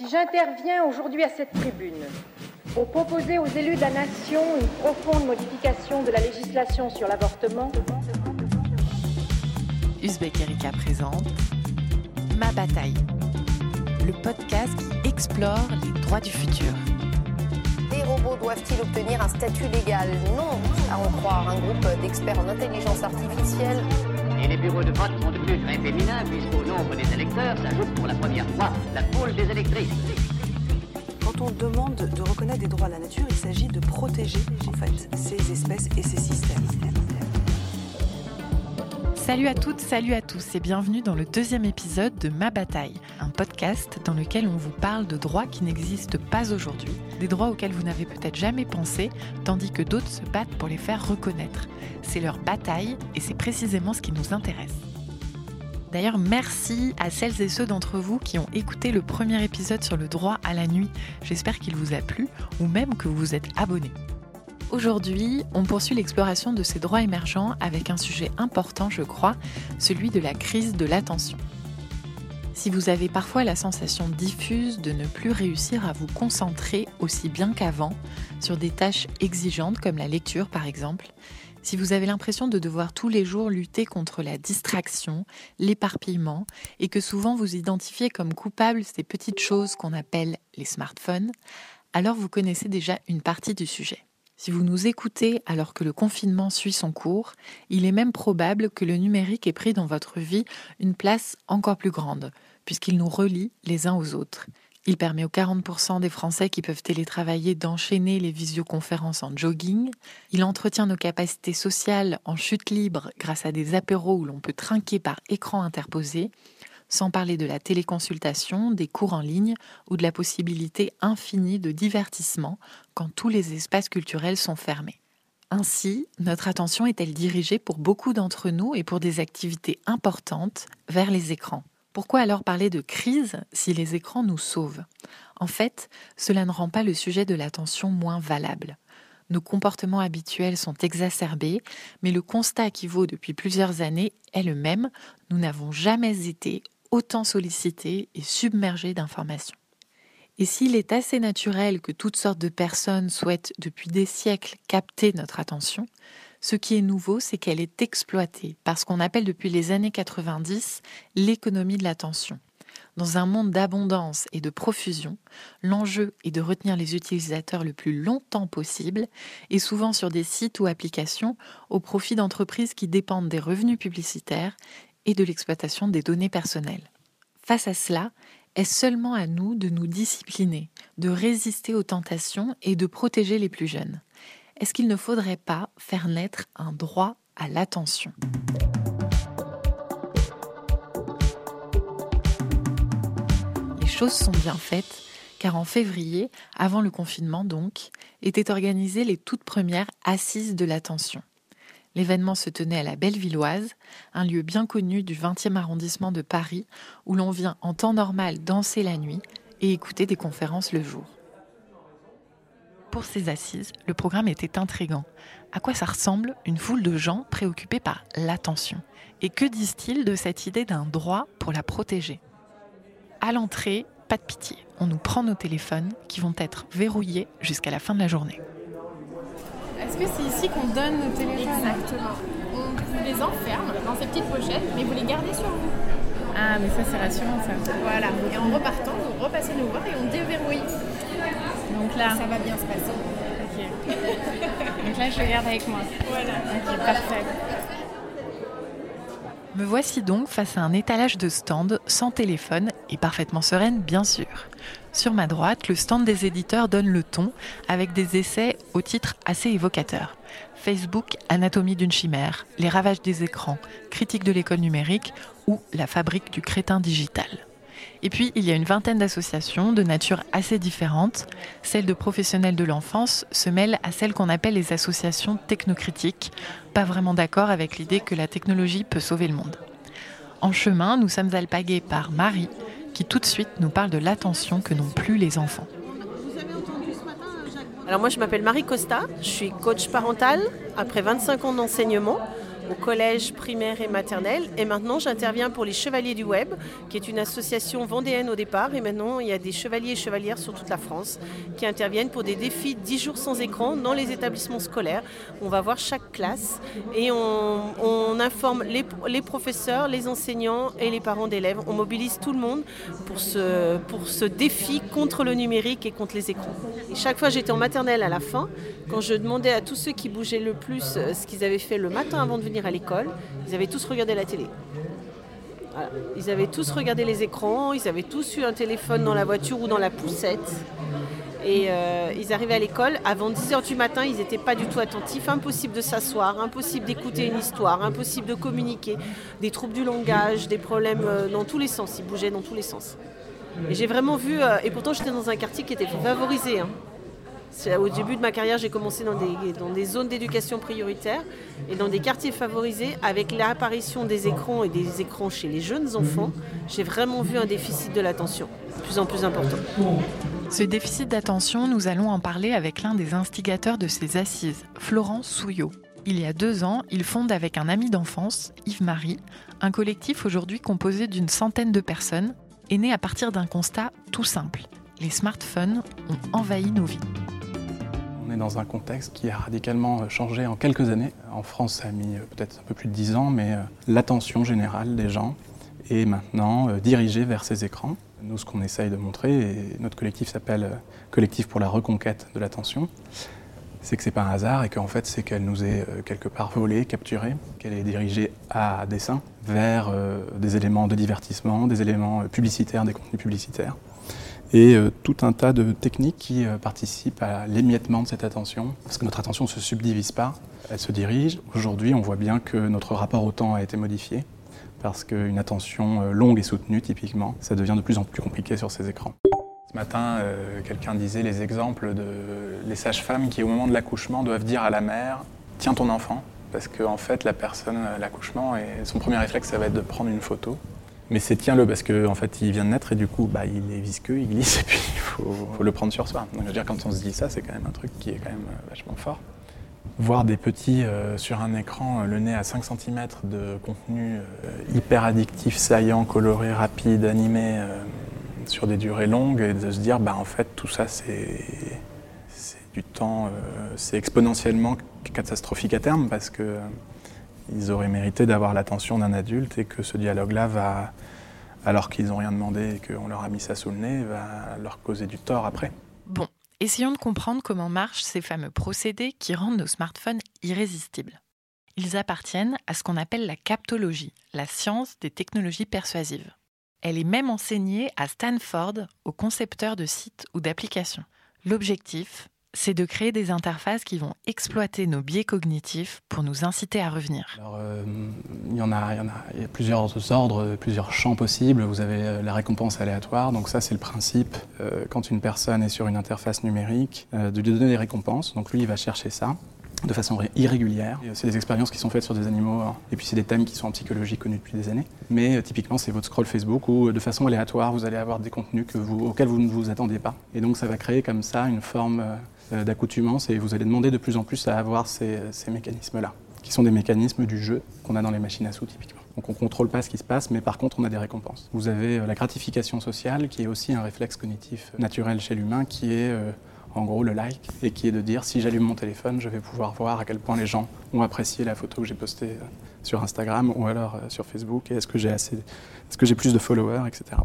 Si j'interviens aujourd'hui à cette tribune pour proposer aux élus de la nation une profonde modification de la législation sur l'avortement, Uzbek Erika présente Ma bataille, le podcast qui explore les droits du futur. Les robots doivent-ils obtenir un statut légal? Non, à en croire un groupe d'experts en intelligence artificielle. Et les bureaux de vote sont devenus très féminins puisqu'au nombre des électeurs s'ajoute pour la première fois la poule des électrices. Quand on demande de reconnaître des droits à la nature, il s'agit de protéger en fait ces espèces et ces systèmes. Salut à toutes, salut à tous et bienvenue dans le deuxième épisode de Ma bataille, un podcast dans lequel on vous parle de droits qui n'existent pas aujourd'hui, des droits auxquels vous n'avez peut-être jamais pensé, tandis que d'autres se battent pour les faire reconnaître. C'est leur bataille et c'est précisément ce qui nous intéresse. D'ailleurs, merci à celles et ceux d'entre vous qui ont écouté le premier épisode sur le droit à la nuit. J'espère qu'il vous a plu ou même que vous vous êtes abonné. Aujourd'hui, on poursuit l'exploration de ces droits émergents avec un sujet important, je crois, celui de la crise de l'attention. Si vous avez parfois la sensation diffuse de ne plus réussir à vous concentrer aussi bien qu'avant sur des tâches exigeantes comme la lecture par exemple, si vous avez l'impression de devoir tous les jours lutter contre la distraction, l'éparpillement, et que souvent vous identifiez comme coupable ces petites choses qu'on appelle les smartphones, alors vous connaissez déjà une partie du sujet. Si vous nous écoutez alors que le confinement suit son cours, il est même probable que le numérique ait pris dans votre vie une place encore plus grande, puisqu'il nous relie les uns aux autres. Il permet aux 40% des Français qui peuvent télétravailler d'enchaîner les visioconférences en jogging. Il entretient nos capacités sociales en chute libre grâce à des apéros où l'on peut trinquer par écran interposé sans parler de la téléconsultation, des cours en ligne ou de la possibilité infinie de divertissement quand tous les espaces culturels sont fermés. Ainsi, notre attention est-elle dirigée pour beaucoup d'entre nous et pour des activités importantes vers les écrans. Pourquoi alors parler de crise si les écrans nous sauvent? En fait, cela ne rend pas le sujet de l'attention moins valable. Nos comportements habituels sont exacerbés, mais le constat qui vaut depuis plusieurs années est le même. Nous n'avons jamais été autant sollicité et submergé d'informations. Et s'il est assez naturel que toutes sortes de personnes souhaitent depuis des siècles capter notre attention, ce qui est nouveau, c'est qu'elle est exploitée par ce qu'on appelle depuis les années 90 l'économie de l'attention. Dans un monde d'abondance et de profusion, l'enjeu est de retenir les utilisateurs le plus longtemps possible et souvent sur des sites ou applications au profit d'entreprises qui dépendent des revenus publicitaires et de l'exploitation des données personnelles. Face à cela, est seulement à nous de nous discipliner, de résister aux tentations et de protéger les plus jeunes? Est-ce qu'il ne faudrait pas faire naître un droit à l'attention? Les choses sont bien faites, car en février, avant le confinement donc, étaient organisées les toutes premières assises de l'attention. L'événement se tenait à la Bellevilloise, un lieu bien connu du 20e arrondissement de Paris, où l'on vient en temps normal danser la nuit et écouter des conférences le jour. Pour ces assises, le programme était intrigant. À quoi ça ressemble une foule de gens préoccupés par l'attention? Et que disent-ils de cette idée d'un droit pour la protéger? À l'entrée, pas de pitié, on nous prend nos téléphones qui vont être verrouillés jusqu'à la fin de la journée. Que c'est ici qu'on donne nos téléphones Exactement. On vous les enferme dans ces petites pochettes, mais vous les gardez sur vous. Ah, mais ça, c'est rassurant, ça. Voilà. Et en repartant, vous repassez nous voir et on déverrouille. Donc là, Ça va bien se passer. ok. Donc là, je le garde avec moi. Voilà. Ok, parfait. Me voici donc face à un étalage de stand sans téléphone et parfaitement sereine, bien sûr. Sur ma droite, le stand des éditeurs donne le ton avec des essais au titre assez évocateur. Facebook, Anatomie d'une chimère, Les ravages des écrans, Critique de l'école numérique ou La fabrique du crétin digital. Et puis, il y a une vingtaine d'associations de nature assez différentes. Celles de professionnels de l'enfance se mêlent à celles qu'on appelle les associations technocritiques, pas vraiment d'accord avec l'idée que la technologie peut sauver le monde. En chemin, nous sommes alpagués par Marie, qui tout de suite nous parle de l'attention que n'ont plus les enfants. Alors moi je m'appelle Marie Costa, je suis coach parental après 25 ans d'enseignement. Au collège primaire et maternelle. Et maintenant, j'interviens pour les Chevaliers du Web, qui est une association vendéenne au départ. Et maintenant, il y a des chevaliers et chevalières sur toute la France qui interviennent pour des défis 10 jours sans écran dans les établissements scolaires. On va voir chaque classe et on, informe les, professeurs, les enseignants et les parents d'élèves. On mobilise tout le monde pour ce, pour ce défi contre le numérique et contre les écrans. Chaque fois, j'étais en maternelle à la fin, quand je demandais à tous ceux qui bougeaient le plus euh, ce qu'ils avaient fait le matin avant de venir à l'école, ils avaient tous regardé la télé. Ils avaient tous regardé les écrans, ils avaient tous eu un téléphone dans la voiture ou dans la poussette. Et euh, ils arrivaient à l'école, avant 10h du matin, ils n'étaient pas du tout attentifs. Impossible de s'asseoir, impossible d'écouter une histoire, impossible de communiquer. Des troubles du langage, des problèmes euh, dans tous les sens. Ils bougeaient dans tous les sens. Et j'ai vraiment vu, et pourtant j'étais dans un quartier qui était favorisé. Hein. Au début de ma carrière, j'ai commencé dans des, zones d'éducation prioritaire et dans des quartiers favorisés. Avec l'apparition des écrans et des écrans chez les jeunes enfants, j'ai vraiment vu un déficit de l'attention de plus en plus important. Ce déficit d'attention, nous allons en parler avec l'un des instigateurs de ces assises, Florent Souillot. Il y a deux ans, il fonde avec un ami d'enfance, Yves-Marie, un collectif aujourd'hui composé d'une centaine de personnes et né à partir d'un constat tout simple. Les smartphones ont envahi nos vies. On est dans un contexte qui a radicalement changé en quelques années. En France, ça a mis euh, peut-être un peu plus de dix ans, mais euh, l'attention générale des gens est maintenant euh, dirigée vers ces écrans. Nous, ce qu'on essaye de montrer, et notre collectif s'appelle Collectif pour la reconquête de l'attention, c'est que c'est pas un hasard et qu'en fait, c'est qu'elle nous est quelque part volée, capturée, qu'elle est dirigée à dessein vers des éléments de divertissement, des éléments publicitaires, des contenus publicitaires et euh, tout un tas de techniques qui euh, participent à l'émiettement de cette attention, parce que notre attention ne se subdivise pas, elle se dirige. Aujourd'hui, on voit bien que notre rapport au temps a été modifié, parce qu'une attention euh, longue et soutenue, typiquement, ça devient de plus en plus compliqué sur ces écrans. Ce matin, quelqu'un disait les exemples de les sages-femmes qui, au moment de l'accouchement, doivent dire à la mère Tiens ton enfant, parce qu'en en fait, la personne, l'accouchement, son premier réflexe, ça va être de prendre une photo mais c'est tiens-le parce qu'en en fait il vient de naître et du coup bah, il est visqueux, il glisse et puis il faut, le prendre sur soi. Donc je veux dire quand on se dit ça c'est quand même un truc qui est quand même euh, vachement fort. Voir des petits euh, sur un écran, euh, le nez à 5 cm de contenu hyper addictif, saillant, coloré, rapide, animé, sur des durées longues, et de se dire bah en fait tout ça c'est du temps, c'est exponentiellement catastrophique à terme parce que ils auraient mérité d'avoir l'attention d'un adulte et que ce dialogue-là va, alors qu'ils n'ont rien demandé et qu'on leur a mis ça sous le nez, va leur causer du tort après. Bon, essayons de comprendre comment marchent ces fameux procédés qui rendent nos smartphones irrésistibles. Ils appartiennent à ce qu'on appelle la captologie, la science des technologies persuasives. Elle est même enseignée à Stanford aux concepteurs de sites ou d'applications. L'objectif, c'est de créer des interfaces qui vont exploiter nos biais cognitifs pour nous inciter à revenir. Alors, euh, il, y en a, il, y en a, plusieurs ordres, plusieurs champs possibles. Vous avez euh, la récompense aléatoire, donc ça c'est le principe euh, quand une personne est sur une interface numérique, de lui donner des récompenses. Donc lui il va chercher ça de façon irrégulière. C'est des expériences qui sont faites sur des animaux, hein. et puis c'est des thèmes qui sont en psychologie connus depuis des années. Mais typiquement, c'est votre scroll Facebook où, de façon aléatoire, vous allez avoir des contenus vous, auxquels vous ne vous attendiez pas. Et donc, ça va créer comme ça une forme d'accoutumance et vous allez demander de plus en plus à avoir ces, mécanismes-là, qui sont des mécanismes du jeu qu'on a dans les machines à sous typiquement. Donc on ne contrôle pas ce qui se passe, mais par contre on a des récompenses. Vous avez euh, la gratification sociale, qui est aussi un réflexe cognitif naturel chez l'humain, qui est euh, en gros le like, et qui est de dire si j'allume mon téléphone, je vais pouvoir voir à quel point les gens ont apprécié la photo que j'ai postée sur Instagram ou alors sur Facebook, et est-ce que j'ai assez, est-ce que j'ai plus de followers, etc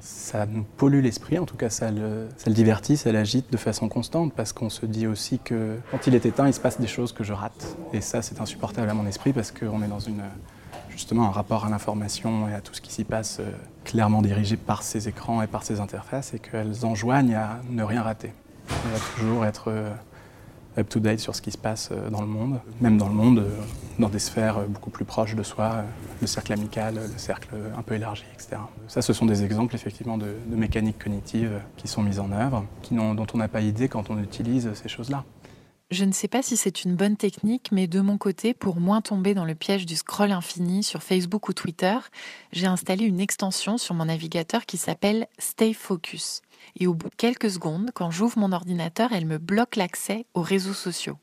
ça nous pollue l'esprit, en tout cas ça le, divertit, ça l'agite de façon constante parce qu'on se dit aussi que quand il est éteint, il se passe des choses que je rate. Et ça, c'est insupportable à mon esprit parce qu'on est dans justement un rapport à l'information et à tout ce qui s'y passe euh, clairement dirigé par ces écrans et par ces interfaces et qu'elles enjoignent à ne rien rater. à toujours être euh, up-to-date sur ce qui se passe euh, dans le monde, même dans le monde, euh, dans des sphères euh, beaucoup plus proches de soi, le cercle amical, le cercle un peu élargi, etc. Ça, ce sont des exemples effectivement de, mécaniques cognitives qui sont mises en œuvre, dont on n'a pas idée quand on utilise ces choses-là. Je ne sais pas si c'est une bonne technique, mais de mon côté, pour moins tomber dans le piège du scroll infini sur Facebook ou Twitter, j'ai installé une extension sur mon navigateur qui s'appelle Stay Focus et au bout de quelques secondes, quand j'ouvre mon ordinateur, elle me bloque l'accès aux réseaux sociaux.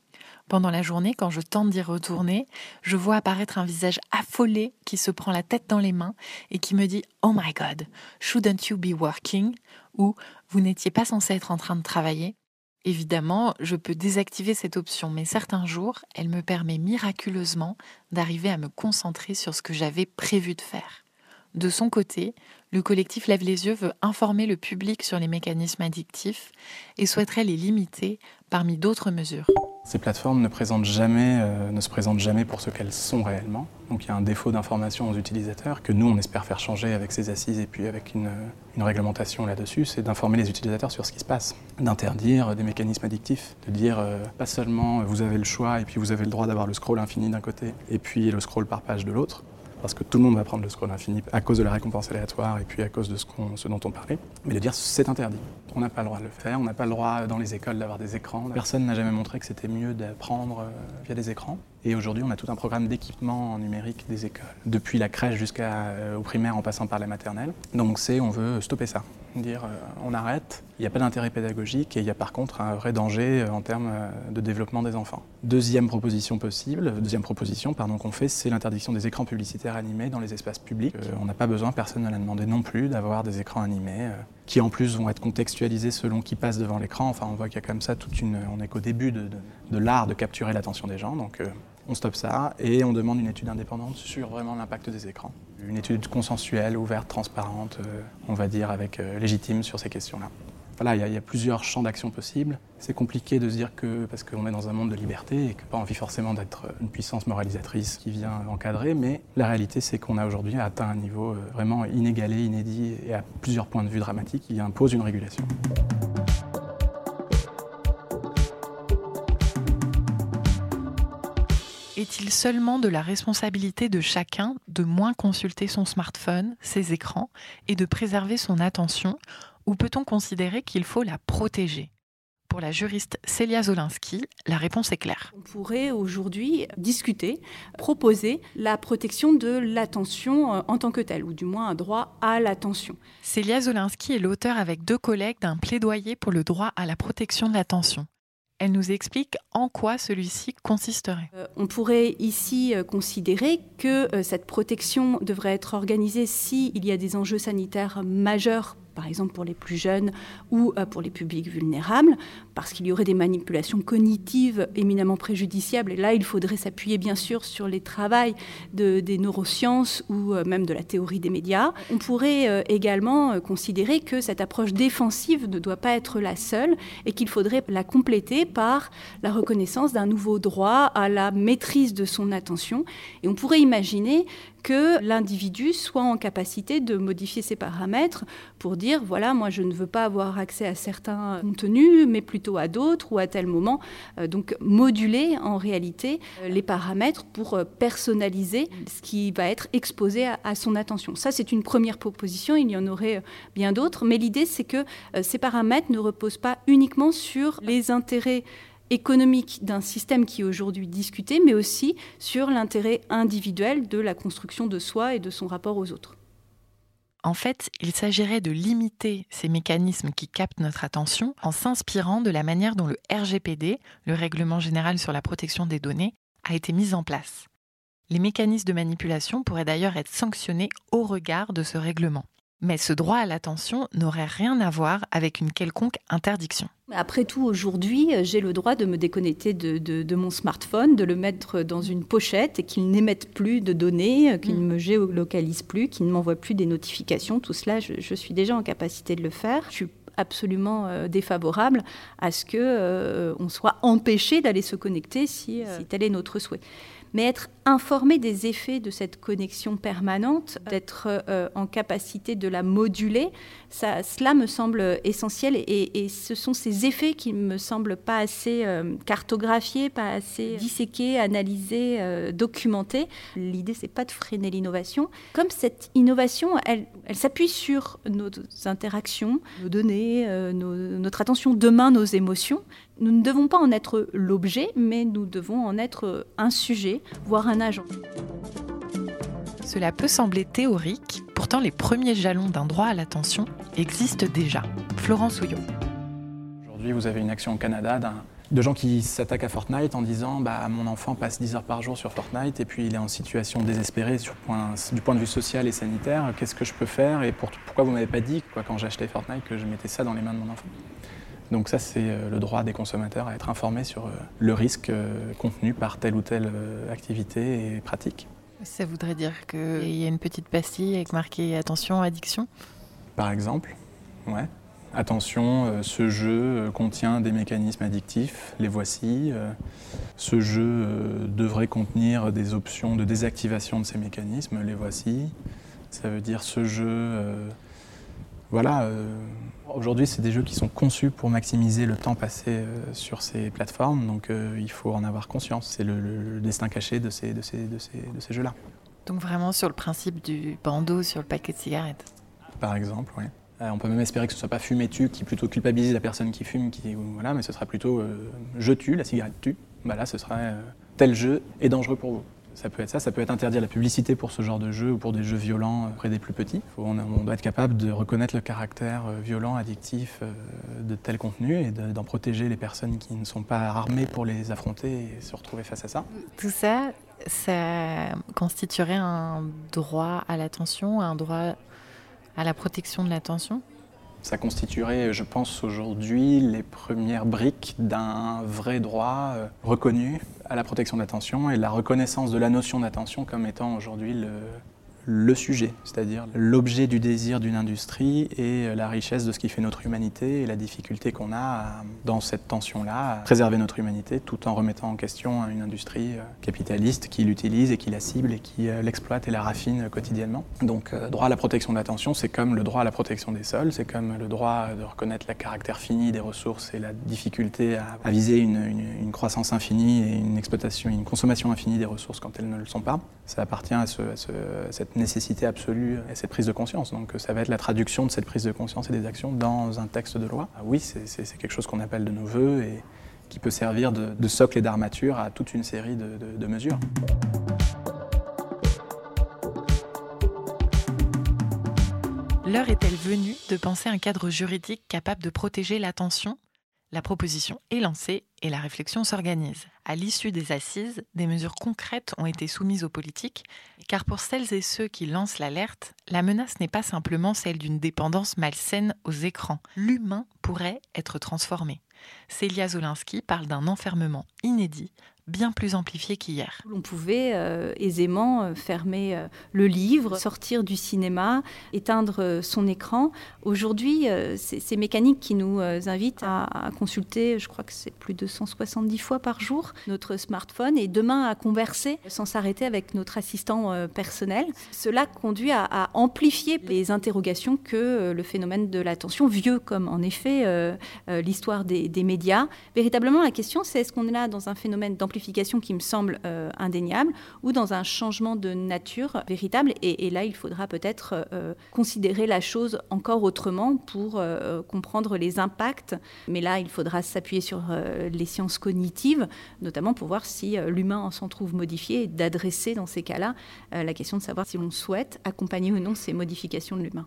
Pendant la journée, quand je tente d'y retourner, je vois apparaître un visage affolé qui se prend la tête dans les mains et qui me dit Oh my God, shouldn't you be working? ou Vous n'étiez pas censé être en train de travailler Évidemment, je peux désactiver cette option, mais certains jours, elle me permet miraculeusement d'arriver à me concentrer sur ce que j'avais prévu de faire. De son côté, le collectif Lève les yeux veut informer le public sur les mécanismes addictifs et souhaiterait les limiter parmi d'autres mesures. Ces plateformes ne, présentent jamais, euh, ne se présentent jamais pour ce qu'elles sont réellement. Donc il y a un défaut d'information aux utilisateurs que nous, on espère faire changer avec ces assises et puis avec une, réglementation là-dessus, c'est d'informer les utilisateurs sur ce qui se passe, d'interdire des mécanismes addictifs, de dire euh, pas seulement vous avez le choix et puis vous avez le droit d'avoir le scroll infini d'un côté et puis le scroll par page de l'autre, parce que tout le monde va prendre le scroll infini à cause de la récompense aléatoire et puis à cause de ce, dont on parlait, mais de dire c'est interdit. On n'a pas le droit de le faire, on n'a pas le droit dans les écoles d'avoir des écrans. Personne n'a jamais montré que c'était mieux d'apprendre euh, via des écrans. Et aujourd'hui, on a tout un programme d'équipement numérique des écoles, depuis la crèche jusqu'au euh, primaire en passant par la maternelle. Donc c'est on veut stopper ça, dire euh, on arrête, il n'y a pas d'intérêt pédagogique et il y a par contre un vrai danger euh, en termes euh, de développement des enfants. Deuxième proposition possible, deuxième proposition pardon qu'on fait, c'est l'interdiction des écrans publicitaires animés dans les espaces publics. on n'a pas besoin, personne ne l'a demandé non plus, d'avoir des écrans animés qui en plus vont être contextualisés selon qui passe devant l'écran. Enfin, on voit qu'il y a comme ça toute une, on est qu'au début de, l'art de capturer l'attention des gens. On stoppe ça et on demande une étude indépendante sur vraiment l'impact des écrans. Une étude consensuelle, ouverte, transparente, euh, on va dire, avec euh, légitime sur ces questions-là. Voilà, il y, a plusieurs champs d'action possibles. C'est compliqué de se dire que, parce qu'on est dans un monde de liberté et que pas envie forcément d'être une puissance moralisatrice qui vient encadrer, mais la réalité c'est qu'on a aujourd'hui atteint un niveau euh, vraiment inégalé, inédit et à plusieurs points de vue dramatiques qui impose une régulation. Est-il seulement de la responsabilité de chacun de moins consulter son smartphone, ses écrans, et de préserver son attention, ou peut-on considérer qu'il faut la protéger? Pour la juriste Célia Zolinski, la réponse est claire. On pourrait aujourd'hui discuter, proposer la protection de l'attention euh, en tant que telle, ou du moins un droit à l'attention. Célia Zolinski est l'auteur avec deux collègues d'un plaidoyer pour le droit à la protection de l'attention. Elle nous explique en quoi celui-ci consisterait. Euh, on pourrait ici euh, considérer que euh, cette protection devrait être organisée s'il y a des enjeux sanitaires majeurs par exemple pour les plus jeunes ou euh, pour les publics vulnérables, parce qu'il y aurait des manipulations cognitives éminemment préjudiciables. Et là, il faudrait s'appuyer bien sûr sur les travaux de, des neurosciences ou euh, même de la théorie des médias. On pourrait euh, également considérer que cette approche défensive ne doit pas être la seule et qu'il faudrait la compléter par la reconnaissance d'un nouveau droit à la maîtrise de son attention. Et on pourrait imaginer que l'individu soit en capacité de modifier ses paramètres pour dire, voilà, moi je ne veux pas avoir accès à certains contenus, mais plutôt à d'autres ou à tel moment. Euh, donc moduler en réalité euh, les paramètres pour euh, personnaliser ce qui va être exposé à, à son attention. Ça, c'est une première proposition, il y en aurait bien d'autres, mais l'idée c'est que ces paramètres ne reposent pas uniquement sur les intérêts économique d'un système qui est aujourd'hui discuté, mais aussi sur l'intérêt individuel de la construction de soi et de son rapport aux autres. En fait, il s'agirait de limiter ces mécanismes qui captent notre attention en s'inspirant de la manière dont le RGPD, le Règlement général sur la protection des données, a été mis en place. Les mécanismes de manipulation pourraient d'ailleurs être sanctionnés au regard de ce règlement. Mais ce droit à l'attention n'aurait rien à voir avec une quelconque interdiction. Après tout, aujourd'hui, j'ai le droit de me déconnecter de, mon smartphone, de le mettre dans une pochette et qu'il n'émette plus de données, qu'il ne me géolocalise plus, qu'il ne m'envoie plus des notifications. Tout cela, je, suis déjà en capacité de le faire. Je suis absolument euh, défavorable à ce que euh, on soit empêché d'aller se connecter si, euh, si tel est notre souhait mais être informé des effets de cette connexion permanente, d'être euh, en capacité de la moduler, ça, cela me semble essentiel et, ce sont ces effets qui me semblent pas assez euh, cartographiés, pas assez disséqués, analysés, euh, documentés. L'idée c'est pas de freiner l'innovation, comme cette innovation, elle, elle s'appuie sur nos interactions, nos données, notre attention demain, nos émotions. Nous ne devons pas en être l'objet, mais nous devons en être un sujet, voire un agent. Cela peut sembler théorique, pourtant les premiers jalons d'un droit à l'attention existent déjà. Florence Houillon. Aujourd'hui, vous avez une action au Canada de gens qui s'attaquent à Fortnite en disant bah, mon enfant passe 10 heures par jour sur Fortnite et puis il est en situation désespérée sur point, du point de vue social et sanitaire, qu'est-ce que je peux faire et pourquoi vous m'avez pas dit quoi, quand j'achetais Fortnite que je mettais ça dans les mains de mon enfant? Donc ça, c'est euh, le droit des consommateurs à être informés sur euh, le risque euh, contenu par telle ou telle activité et pratique. Ça voudrait dire qu'il y a une petite pastille avec marqué attention, addiction? Par exemple, ouais. Attention, ce jeu contient des mécanismes addictifs, les voici. Ce jeu devrait contenir des options de désactivation de ces mécanismes, les voici. Ça veut dire ce jeu, voilà, Aujourd'hui, c'est des jeux qui sont conçus pour maximiser le temps passé euh, sur ces plateformes, donc euh, il faut en avoir conscience. C'est le, destin caché de ces, de ces, de ces, de ces jeux-là. Donc vraiment sur le principe du bandeau sur le paquet de cigarettes Par exemple, oui. Euh, on peut même espérer que ce ne soit pas fumer tu qui plutôt culpabilise la personne qui fume, qui, voilà, mais ce sera plutôt je tue, la cigarette tue. Bah là, ce serait tel jeu est dangereux pour vous. Ça peut être ça, ça peut être interdire la publicité pour ce genre de jeu ou pour des jeux violents euh, auprès des plus petits. On, doit être capable de reconnaître le caractère euh, violent, addictif euh, de tel contenu et d'en protéger les personnes qui ne sont pas armées pour les affronter et se retrouver face à ça. Tout ça, ça constituerait un droit à l'attention, un droit à la protection de l'attention? Ça constituerait, je pense, aujourd'hui les premières briques d'un vrai droit reconnu à la protection de l'attention et la reconnaissance de la notion d'attention comme étant aujourd'hui le, le sujet, c'est-à-dire l'objet du désir d'une industrie et la richesse de ce qui fait notre humanité et la difficulté qu'on a dans cette tension-là à préserver notre humanité tout en remettant en question une industrie euh, capitaliste qui l'utilise et qui la cible et qui euh, l'exploite et la raffine quotidiennement. Donc euh, droit à la protection de l'attention, c'est comme le droit à la protection des sols, c'est comme le droit de reconnaître le caractère fini des ressources et la difficulté à, viser une, croissance infinie et une exploitation, une consommation infinie des ressources quand elles ne le sont pas. Ça appartient à, ce, à cette nécessité absolue et cette prise de conscience. Donc ça va être la traduction de cette prise de conscience et des actions dans un texte de loi. Ah oui, c'est quelque chose qu'on appelle de nos voeux et qui peut servir de, socle et d'armature à toute une série de, de mesures. L'heure est-elle venue de penser un cadre juridique capable de protéger l'attention la proposition est lancée et la réflexion s'organise. À l'issue des assises, des mesures concrètes ont été soumises aux politiques, car pour celles et ceux qui lancent l'alerte, la menace n'est pas simplement celle d'une dépendance malsaine aux écrans. L'humain pourrait être transformé. Célia Zolinski parle d'un enfermement inédit bien plus amplifié qu'hier. On pouvait euh, aisément euh, fermer euh, le livre, sortir du cinéma, éteindre son écran. Aujourd'hui, c'est ces mécaniques qui nous invitent à, consulter, je crois que c'est plus de 170 fois par jour, notre smartphone et demain à converser sans s'arrêter avec notre assistant personnel. Cela conduit à, amplifier les interrogations que le phénomène de l'attention, vieux comme en effet l'histoire des, des médias. Véritablement, la question, c'est est-ce qu'on est là dans un phénomène d'amplification qui me semble euh, indéniable, ou dans un changement de nature véritable. Et, là, il faudra peut-être euh, considérer la chose encore autrement pour euh, comprendre les impacts. Mais là, il faudra s'appuyer sur les sciences cognitives, notamment pour voir si l'humain s'en trouve modifié et d'adresser dans ces cas-là la question de savoir si on souhaite accompagner ou non ces modifications de l'humain.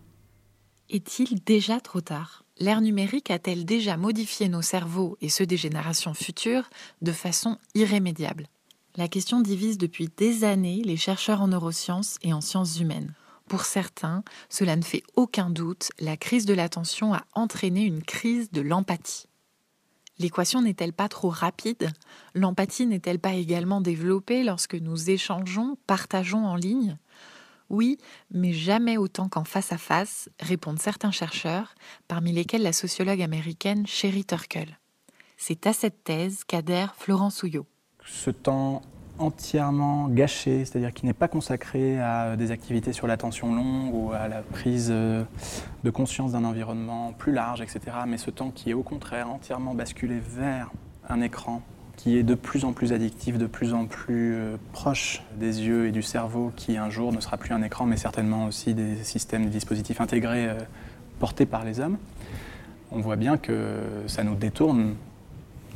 Est-il déjà trop tard? L'ère numérique a-t-elle déjà modifié nos cerveaux et ceux des générations futures de façon irrémédiable? La question divise depuis des années les chercheurs en neurosciences et en sciences humaines. Pour certains, cela ne fait aucun doute, la crise de l'attention a entraîné une crise de l'empathie. L'équation n'est-elle pas trop rapide? L'empathie n'est-elle pas également développée lorsque nous échangeons, partageons en ligne? Oui, mais jamais autant qu'en face à face, répondent certains chercheurs, parmi lesquels la sociologue américaine Sherry Turkle. C'est à cette thèse qu'adhère Florence Houillot. Ce temps entièrement gâché, c'est-à-dire qui n'est pas consacré à des activités sur l'attention longue ou à la prise euh, de conscience d'un environnement plus large, etc., mais ce temps qui est au contraire entièrement basculé vers un écran qui est de plus en plus addictif, de plus en plus euh, proche des yeux et du cerveau, qui un jour ne sera plus un écran, mais certainement aussi des systèmes, des dispositifs intégrés euh, portés par les hommes, on voit bien que ça nous détourne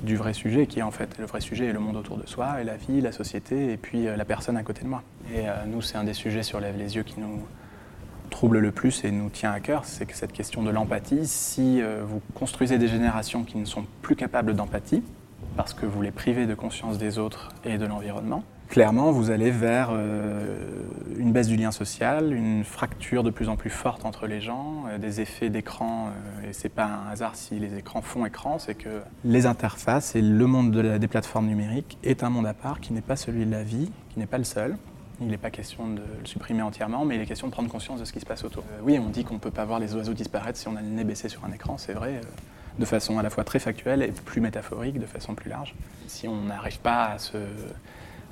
du vrai sujet, qui est en fait le vrai sujet est le monde autour de soi, et la vie, la société, et puis euh, la personne à côté de moi. Et nous, c'est un des sujets sur Lève les yeux qui nous trouble le plus et nous tient à cœur, c'est que cette question de l'empathie, si vous construisez des générations qui ne sont plus capables d'empathie, parce que vous les privez de conscience des autres et de l'environnement. Clairement, vous allez vers euh, une baisse du lien social, une fracture de plus en plus forte entre les gens, euh, des effets d'écran, euh, et c'est pas un hasard si les écrans font écran, c'est que les interfaces et le monde des plateformes numériques est un monde à part qui n'est pas celui de la vie, qui n'est pas le seul. Il n'est pas question de le supprimer entièrement, mais il est question de prendre conscience de ce qui se passe autour. oui, on dit qu'on ne peut pas voir les oiseaux disparaître si on a le nez baissé sur un écran, c'est vrai de façon à la fois très factuelle et plus métaphorique, de façon plus large. Si on n'arrive pas à se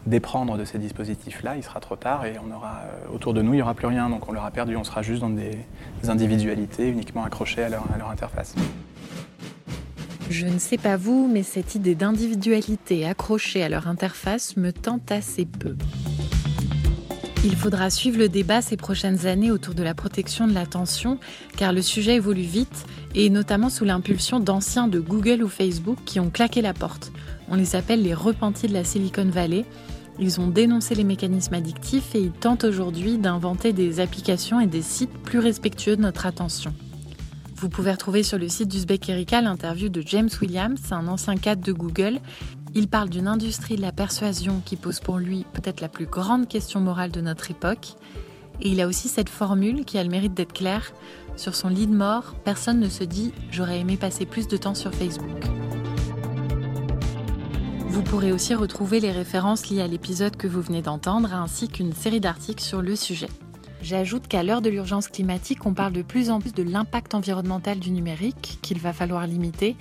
déprendre de ces dispositifs-là, il sera trop tard et on aura, euh, autour de nous, il n'y aura plus rien. Donc on l'aura perdu, on sera juste dans des, individualités uniquement accrochées à leur, à leur interface. Je ne sais pas vous, mais cette idée d'individualité accrochée à leur interface me tente assez peu. Il faudra suivre le débat ces prochaines années autour de la protection de l'attention, car le sujet évolue vite, et notamment sous l'impulsion d'anciens de Google ou Facebook qui ont claqué la porte. On les appelle les repentis de la Silicon Valley. Ils ont dénoncé les mécanismes addictifs et ils tentent aujourd'hui d'inventer des applications et des sites plus respectueux de notre attention. Vous pouvez retrouver sur le site d'Uzbek Erika l'interview de James Williams, un ancien cadre de Google, il parle d'une industrie de la persuasion qui pose pour lui peut-être la plus grande question morale de notre époque. Et il a aussi cette formule qui a le mérite d'être claire. Sur son lit de mort, personne ne se dit j'aurais aimé passer plus de temps sur Facebook. Vous pourrez aussi retrouver les références liées à l'épisode que vous venez d'entendre, ainsi qu'une série d'articles sur le sujet. J'ajoute qu'à l'heure de l'urgence climatique, on parle de plus en plus de l'impact environnemental du numérique qu'il va falloir limiter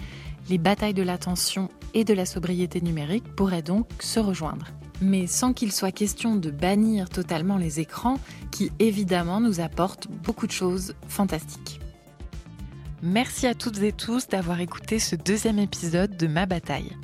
les batailles de l'attention et de la sobriété numérique pourraient donc se rejoindre. Mais sans qu'il soit question de bannir totalement les écrans, qui évidemment nous apportent beaucoup de choses fantastiques. Merci à toutes et tous d'avoir écouté ce deuxième épisode de Ma Bataille.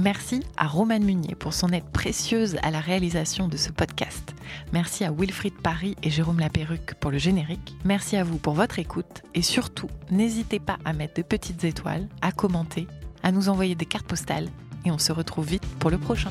Merci à Romane Munier pour son aide précieuse à la réalisation de ce podcast. Merci à Wilfried Paris et Jérôme Laperruque pour le générique. Merci à vous pour votre écoute et surtout, n'hésitez pas à mettre de petites étoiles, à commenter, à nous envoyer des cartes postales et on se retrouve vite pour le prochain.